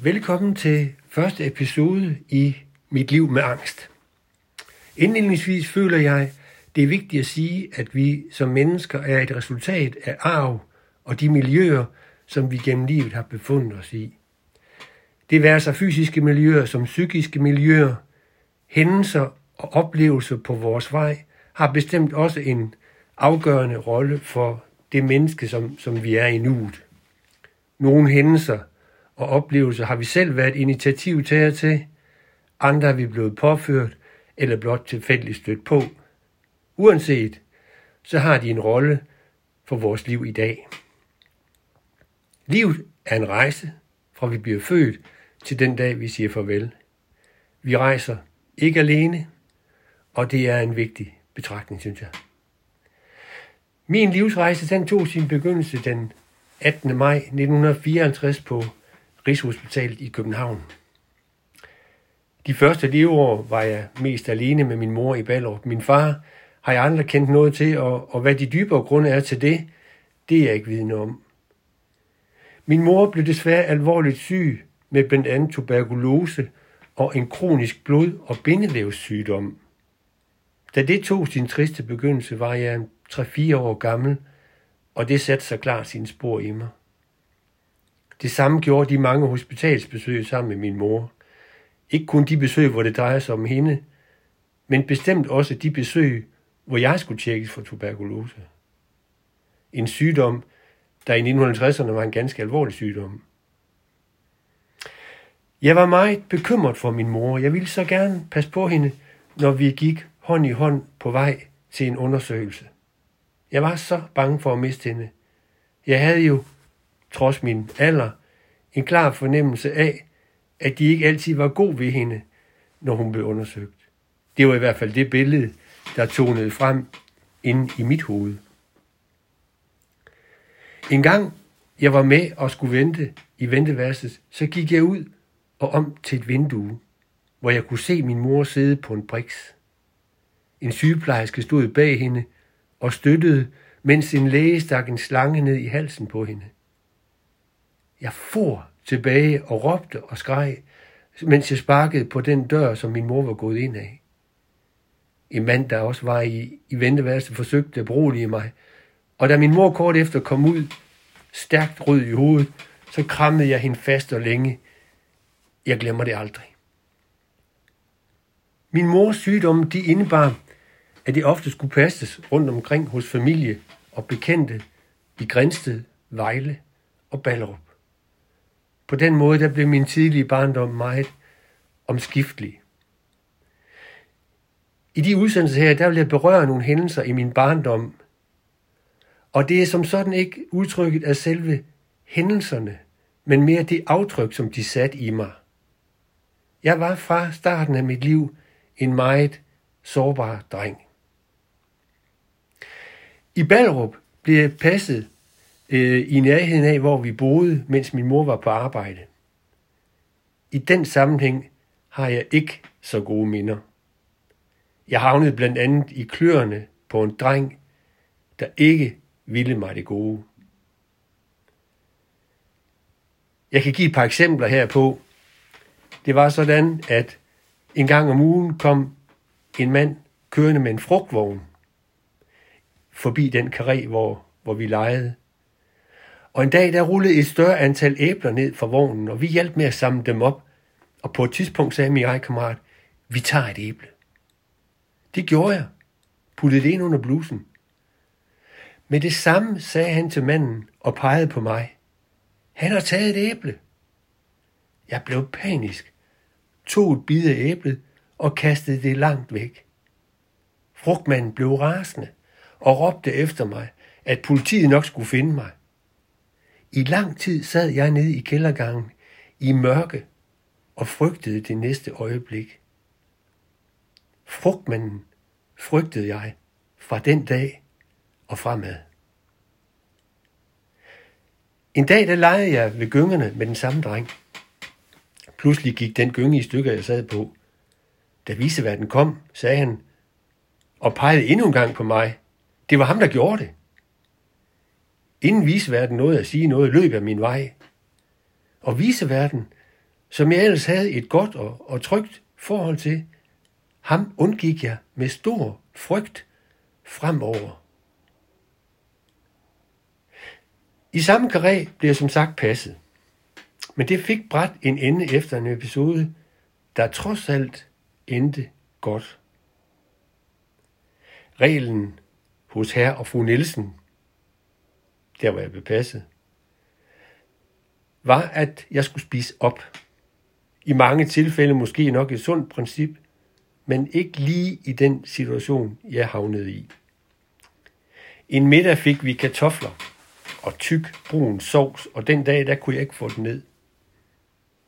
Velkommen til første episode i Mit liv med angst. Indledningsvis føler jeg, det er vigtigt at sige, at vi som mennesker er et resultat af arv og de miljøer, som vi gennem livet har befundet os i. Det være sig fysiske miljøer som psykiske miljøer, hændelser og oplevelser på vores vej har bestemt også en afgørende rolle for det menneske, som, som vi er i nuet. Nogle hændelser og oplevelser har vi selv været initiativtager til, andre er vi blevet påført eller blot tilfældigt stødt på. Uanset, så har de en rolle for vores liv i dag. Livet er en rejse, fra vi bliver født til den dag, vi siger farvel. Vi rejser ikke alene, og det er en vigtig betragtning, synes jeg. Min livsrejse den tog sin begyndelse den 18. maj 1954 på Rigshospitalet i København. De første leveår var jeg mest alene med min mor i Ballerup. Min far har jeg aldrig kendt noget til, og, og hvad de dybere grunde er til det, det er jeg ikke vidne om. Min mor blev desværre alvorligt syg med blandt andet tuberkulose og en kronisk blod- og bindevævssygdom. Da det tog sin triste begyndelse, var jeg 3-4 år gammel, og det satte sig klart sine spor i mig. Det samme gjorde de mange hospitalsbesøg sammen med min mor. Ikke kun de besøg, hvor det drejer sig om hende, men bestemt også de besøg, hvor jeg skulle tjekkes for tuberkulose. En sygdom, der i 1950'erne var en ganske alvorlig sygdom. Jeg var meget bekymret for min mor. Jeg ville så gerne passe på hende, når vi gik hånd i hånd på vej til en undersøgelse. Jeg var så bange for at miste hende. Jeg havde jo, trods min alder, en klar fornemmelse af, at de ikke altid var god ved hende, når hun blev undersøgt. Det var i hvert fald det billede, der tonede frem ind i mit hoved. En gang jeg var med og skulle vente i venteværelset, så gik jeg ud og om til et vindue, hvor jeg kunne se min mor sidde på en briks. En sygeplejerske stod bag hende og støttede, mens en læge stak en slange ned i halsen på hende. Jeg for tilbage og råbte og skreg, mens jeg sparkede på den dør, som min mor var gået ind af. En mand, der også var i, i venteværelset, forsøgte at berolige mig, og da min mor kort efter kom ud, stærkt rød i hovedet, så krammede jeg hende fast og længe. Jeg glemmer det aldrig. Min mors sygdomme, de indebar, at det ofte skulle passes rundt omkring hos familie og bekendte i Grænsted, Vejle og Ballerup. På den måde der blev min tidlige barndom meget omskiftelig. I de udsendelser her, der vil jeg berøre nogle hændelser i min barndom, og det er som sådan ikke udtrykket af selve hændelserne, men mere det aftryk, som de satte i mig. Jeg var fra starten af mit liv en meget sårbar dreng. I Ballerup blev jeg passet øh, i nærheden af, hvor vi boede, mens min mor var på arbejde. I den sammenhæng har jeg ikke så gode minder. Jeg havnede blandt andet i kløerne på en dreng, der ikke ville mig det gode. Jeg kan give et par eksempler herpå. Det var sådan, at en gang om ugen kom en mand kørende med en frugtvogn forbi den karé, hvor, hvor vi legede. Og en dag, der rullede et større antal æbler ned fra vognen, og vi hjalp med at samle dem op. Og på et tidspunkt sagde min egen kammerat, vi tager et æble. Det gjorde jeg. Puttede det ind under blusen. Med det samme sagde han til manden og pegede på mig. Han har taget et æble. Jeg blev panisk, tog et bid af æblet og kastede det langt væk. Frugtmanden blev rasende og råbte efter mig, at politiet nok skulle finde mig. I lang tid sad jeg nede i kældergangen i mørke og frygtede det næste øjeblik. Frugtmanden frygtede jeg fra den dag og fremad. En dag der legede jeg ved gyngerne med den samme dreng. Pludselig gik den gynge i stykker, jeg sad på. Da viseverden kom, sagde han, og pegede endnu en gang på mig. Det var ham, der gjorde det. Inden viseverden nåede at sige noget, løb jeg min vej. Og viseverden som jeg ellers havde et godt og, og trygt forhold til, ham undgik jeg med stor frygt fremover. I samme karé blev jeg som sagt passet. Men det fik bræt en ende efter en episode, der trods alt endte godt. Reglen hos herr og fru Nielsen, der hvor jeg blev passet, var, at jeg skulle spise op. I mange tilfælde måske nok et sundt princip, men ikke lige i den situation, jeg havnede i. En middag fik vi kartofler og tyk brun sovs, og den dag, der kunne jeg ikke få den ned.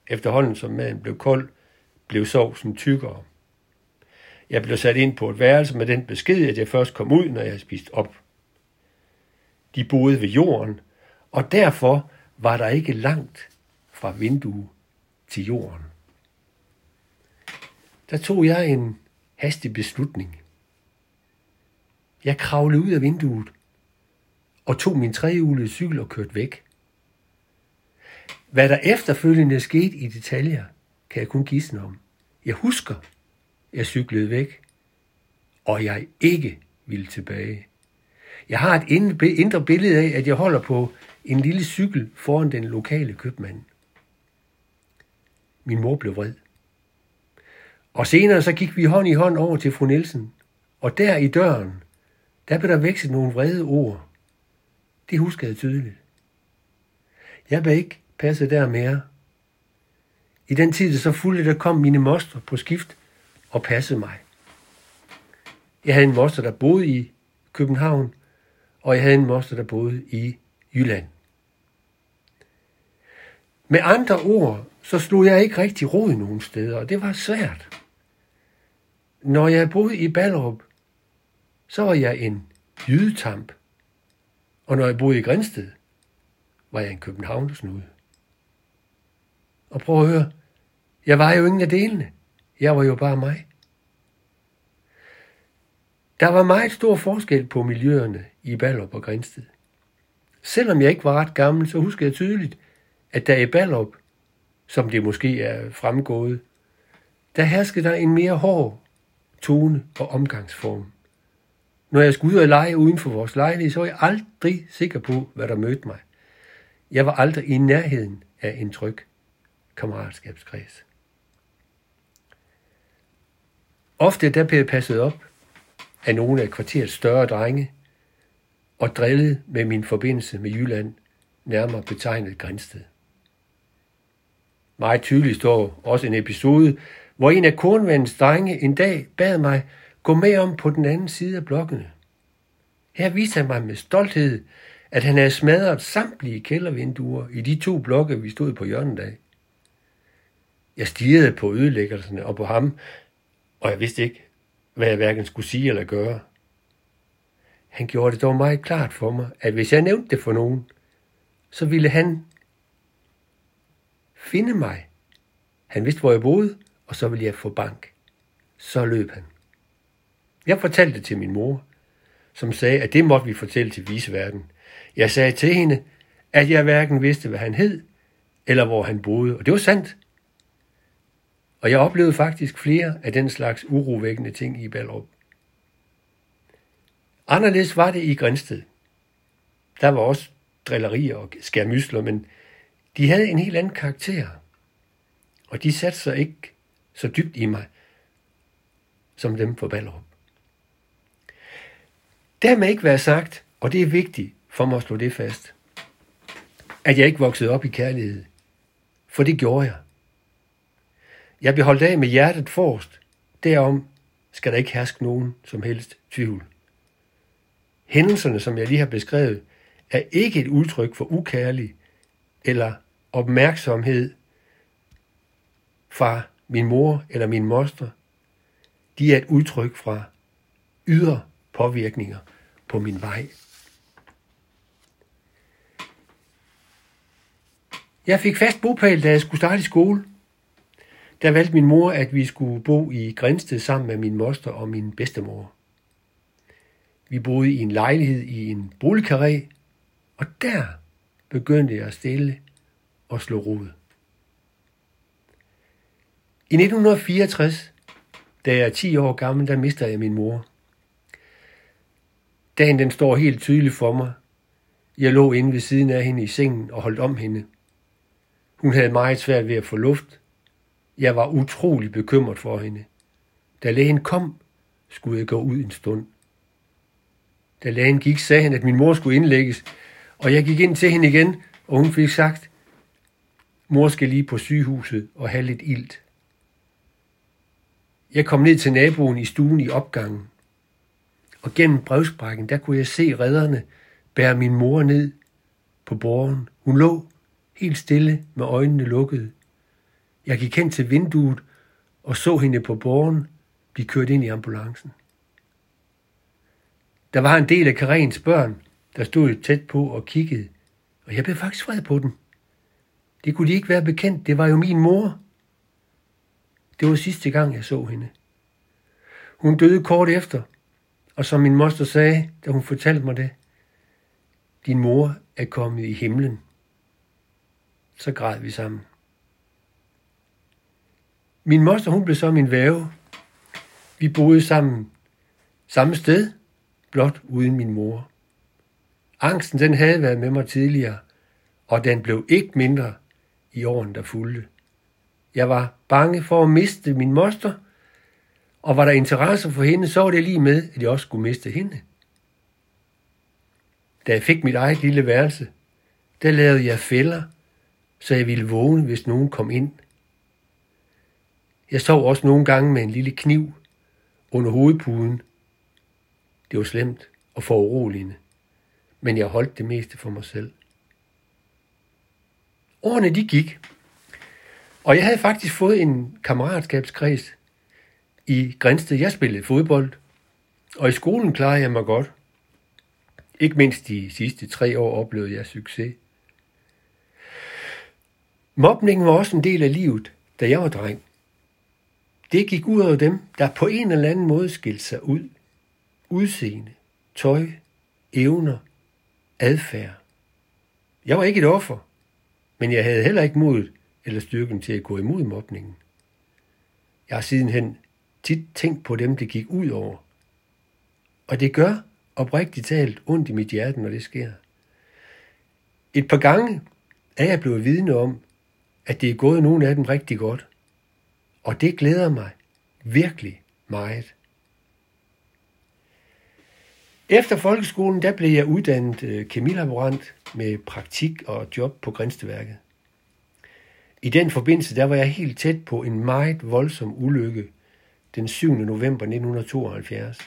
Efterhånden som maden blev kold, blev sovsen tykkere. Jeg blev sat ind på et værelse med den besked, at jeg først kom ud, når jeg havde spist op. De boede ved jorden, og derfor var der ikke langt fra vindue til jorden. Der tog jeg en hastig beslutning. Jeg kravlede ud af vinduet og tog min trehjulede cykel og kørte væk. Hvad der efterfølgende skete i detaljer, kan jeg kun gisne om. Jeg husker, jeg cyklede væk, og jeg ikke ville tilbage. Jeg har et indre billede af, at jeg holder på en lille cykel foran den lokale købmand. Min mor blev vred. Og senere så gik vi hånd i hånd over til fru Nielsen, og der i døren, der blev der vækset nogle vrede ord. Det husker jeg tydeligt. Jeg blev ikke passet der mere. I den tid, så fulgte, der kom mine moster på skift og passede mig. Jeg havde en moster, der boede i København, og jeg havde en moster, der boede i Jylland. Med andre ord, så slog jeg ikke rigtig rod nogen steder, og det var svært. Når jeg boede i Ballerup, så var jeg en jydetamp. Og når jeg boede i Grænsted, var jeg en københavnersnude. Og prøv at høre, jeg var jo ingen af delene. Jeg var jo bare mig. Der var meget stor forskel på miljøerne i Ballup og Grænsted. Selvom jeg ikke var ret gammel, så husker jeg tydeligt, at der i Ballup, som det måske er fremgået, der herskede der en mere hård tone og omgangsform. Når jeg skulle ud og lege uden for vores lejlighed, så var jeg aldrig sikker på, hvad der mødte mig. Jeg var aldrig i nærheden af en tryg kammeratskabskreds. Ofte der blev jeg passet op af nogle af kvarterets større drenge og drillet med min forbindelse med Jylland, nærmere betegnet Grænsted. Meget tydeligt står også en episode, hvor en af kornvandens drenge en dag bad mig gå med om på den anden side af blokkene. Her viste han mig med stolthed, at han havde smadret samtlige kældervinduer i de to blokke, vi stod på hjørnet af. Jeg stirrede på ødelæggelserne og på ham, og jeg vidste ikke, hvad jeg hverken skulle sige eller gøre. Han gjorde det dog meget klart for mig, at hvis jeg nævnte det for nogen, så ville han finde mig. Han vidste, hvor jeg boede, og så ville jeg få bank. Så løb han. Jeg fortalte det til min mor, som sagde, at det måtte vi fortælle til viseverden. Jeg sagde til hende, at jeg hverken vidste, hvad han hed, eller hvor han boede, og det var sandt. Og jeg oplevede faktisk flere af den slags urovækkende ting i Ballerup. Anderledes var det i Grænsted. Der var også drillerier og skærmysler, men de havde en helt anden karakter. Og de satte sig ikke så dybt i mig, som dem for Ballerup. Dermed ikke være sagt, og det er vigtigt for mig at slå det fast, at jeg ikke voksede op i kærlighed. For det gjorde jeg. Jeg blev holdt af med hjertet forrest. Derom skal der ikke herske nogen som helst tvivl. Hændelserne, som jeg lige har beskrevet, er ikke et udtryk for ukærlig eller opmærksomhed fra min mor eller min moster. De er et udtryk fra ydre påvirkninger på min vej. Jeg fik fast bopæl, da jeg skulle starte i skole. Der valgte min mor, at vi skulle bo i Grænsted sammen med min moster og min bedstemor. Vi boede i en lejlighed i en boligkarré, og der begyndte jeg at stille og slå rod. I 1964, da jeg er 10 år gammel, der mister jeg min mor. Dagen den står helt tydeligt for mig. Jeg lå inde ved siden af hende i sengen og holdt om hende. Hun havde meget svært ved at få luft. Jeg var utrolig bekymret for hende. Da lægen kom, skulle jeg gå ud en stund. Da lægen gik, sagde han, at min mor skulle indlægges, og jeg gik ind til hende igen, og hun fik sagt, mor skal lige på sygehuset og have lidt ilt. Jeg kom ned til naboen i stuen i opgangen, og gennem brevsprækken, der kunne jeg se redderne bære min mor ned på borgen. Hun lå helt stille med øjnene lukkede. Jeg gik hen til vinduet og så hende på borgen blive kørt ind i ambulancen. Der var en del af Karens børn, der stod tæt på og kiggede, og jeg blev faktisk vred på den. Det kunne de ikke være bekendt, det var jo min mor. Det var sidste gang, jeg så hende. Hun døde kort efter, og som min moster sagde, da hun fortalte mig det, din mor er kommet i himlen. Så græd vi sammen. Min moster, hun blev så min væve. Vi boede sammen samme sted, blot uden min mor. Angsten, den havde været med mig tidligere, og den blev ikke mindre i årene, der fulgte. Jeg var bange for at miste min moster, og var der interesse for hende, så var det lige med, at jeg også skulle miste hende. Da jeg fik mit eget lille værelse, der lavede jeg fælder, så jeg ville vågne, hvis nogen kom ind. Jeg sov også nogle gange med en lille kniv under hovedpuden. Det var slemt og foruroligende, men jeg holdt det meste for mig selv. Årene de gik, og jeg havde faktisk fået en kammeratskabskreds i Grænsted. Jeg spillede fodbold, og i skolen klarede jeg mig godt. Ikke mindst de sidste tre år oplevede jeg succes. Mobningen var også en del af livet, da jeg var dreng. Det gik ud over dem, der på en eller anden måde skilte sig ud. Udseende, tøj, evner, adfærd. Jeg var ikke et offer, men jeg havde heller ikke modet eller styrken til at gå imod mobningen. Jeg har sidenhen tit tænkt på dem, det gik ud over. Og det gør oprigtigt talt ondt i mit hjerte, når det sker. Et par gange er jeg blevet vidne om, at det er gået nogen af dem rigtig godt. Og det glæder mig virkelig meget. Efter folkeskolen, der blev jeg uddannet øh, kemilaborant med praktik og job på Grænsteværket. I den forbindelse, der var jeg helt tæt på en meget voldsom ulykke den 7. november 1972.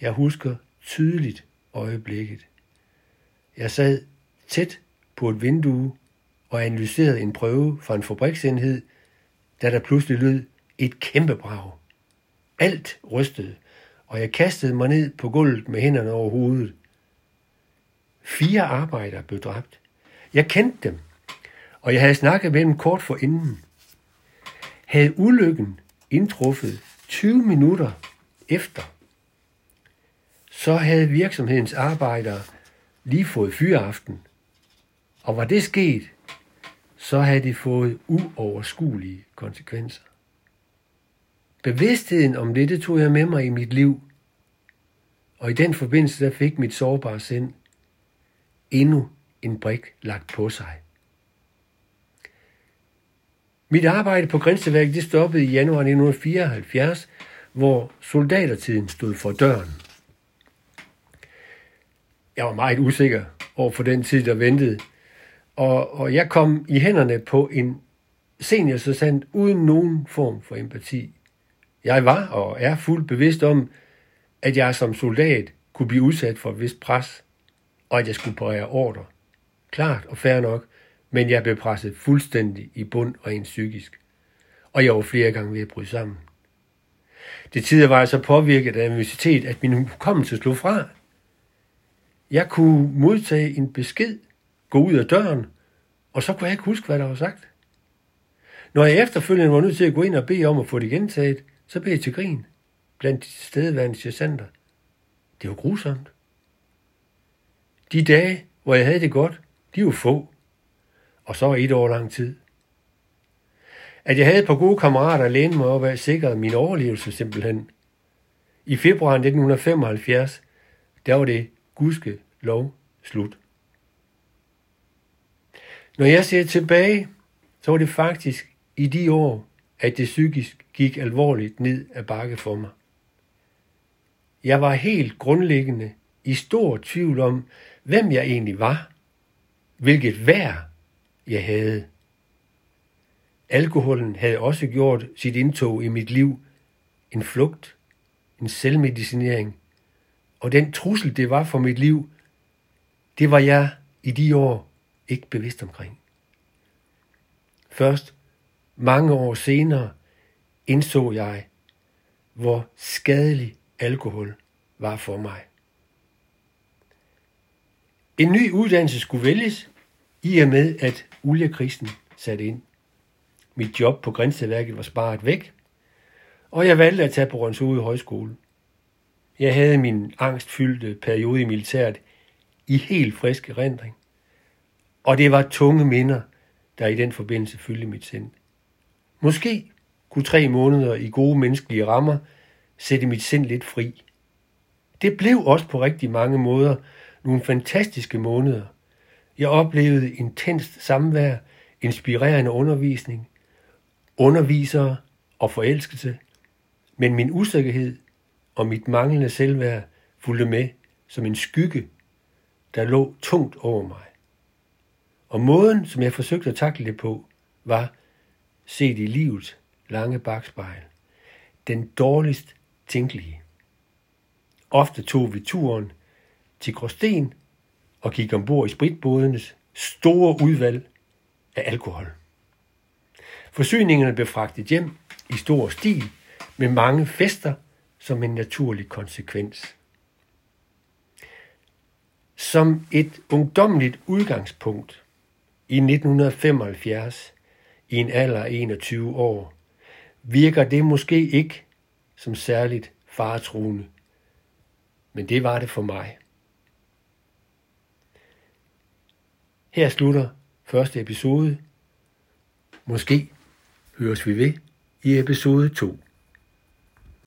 Jeg husker tydeligt øjeblikket. Jeg sad tæt på et vindue og analyserede en prøve fra en fabriksenhed, da der pludselig lød et kæmpe brag. Alt rystede, og jeg kastede mig ned på gulvet med hænderne over hovedet. Fire arbejdere blev dræbt. Jeg kendte dem, og jeg havde snakket med dem kort for inden. Havde ulykken indtruffet 20 minutter efter, så havde virksomhedens arbejdere lige fået fyreaften. Og var det sket, så havde det fået uoverskuelige konsekvenser. Bevidstheden om dette tog jeg med mig i mit liv, og i den forbindelse der fik mit sårbare sind endnu en brik lagt på sig. Mit arbejde på Grænseværket det stoppede i januar 1974, hvor soldatertiden stod for døren. Jeg var meget usikker over for den tid, der ventede, og, og jeg kom i hænderne på en seniorsergeant uden nogen form for empati. Jeg var og er fuldt bevidst om, at jeg som soldat kunne blive udsat for et vist pres, og at jeg skulle parere ordre. Klart og fair nok, men jeg blev presset fuldstændig i bund rent psykisk, og jeg var flere gange ved at bryde sammen. Det tider var jeg så påvirket af nervøsitet, at min hukommelse slog fra. Jeg kunne modtage en besked, gå ud af døren, og så kunne jeg ikke huske, hvad der var sagt. Når jeg efterfølgende var nødt til at gå ind og bede om at få det gentaget, så blev jeg til grin blandt de stedværende sergeanter. Det var grusomt. De dage, hvor jeg havde det godt, de var få og så et år lang tid. At jeg havde et par gode kammerater at læne mig op af, sikrede min overlevelse simpelthen. I februar 1975, der var det gudske lov slut. Når jeg ser tilbage, så var det faktisk i de år, at det psykisk gik alvorligt ned ad bakke for mig. Jeg var helt grundlæggende i stor tvivl om, hvem jeg egentlig var, hvilket værd jeg havde. Alkoholen havde også gjort sit indtog i mit liv, en flugt, en selvmedicinering, og den trussel, det var for mit liv, det var jeg i de år ikke bevidst omkring. Først mange år senere indså jeg, hvor skadelig alkohol var for mig. En ny uddannelse skulle vælges, i og med at oliekrisen satte ind. Mit job på Grænseværket var sparet væk, og jeg valgte at tage på Rønshoved Højskole. Jeg havde min angstfyldte periode i militæret i helt frisk erindring, og det var tunge minder, der i den forbindelse fyldte mit sind. Måske kunne tre måneder i gode menneskelige rammer sætte mit sind lidt fri. Det blev også på rigtig mange måder nogle fantastiske måneder. Jeg oplevede intenst samvær, inspirerende undervisning, undervisere og forelskelse, men min usikkerhed og mit manglende selvværd fulgte med som en skygge, der lå tungt over mig. Og måden, som jeg forsøgte at takle det på, var set i livets lange bagspejl. Den dårligst tænkelige. Ofte tog vi turen til Gråsten og gik ombord i spritbådenes store udvalg af alkohol. Forsyningerne blev fragtet hjem i stor stil med mange fester som en naturlig konsekvens. Som et ungdomligt udgangspunkt i 1975 i en alder af 21 år, virker det måske ikke som særligt faretruende, men det var det for mig. Her slutter første episode. Måske høres vi ved i episode 2.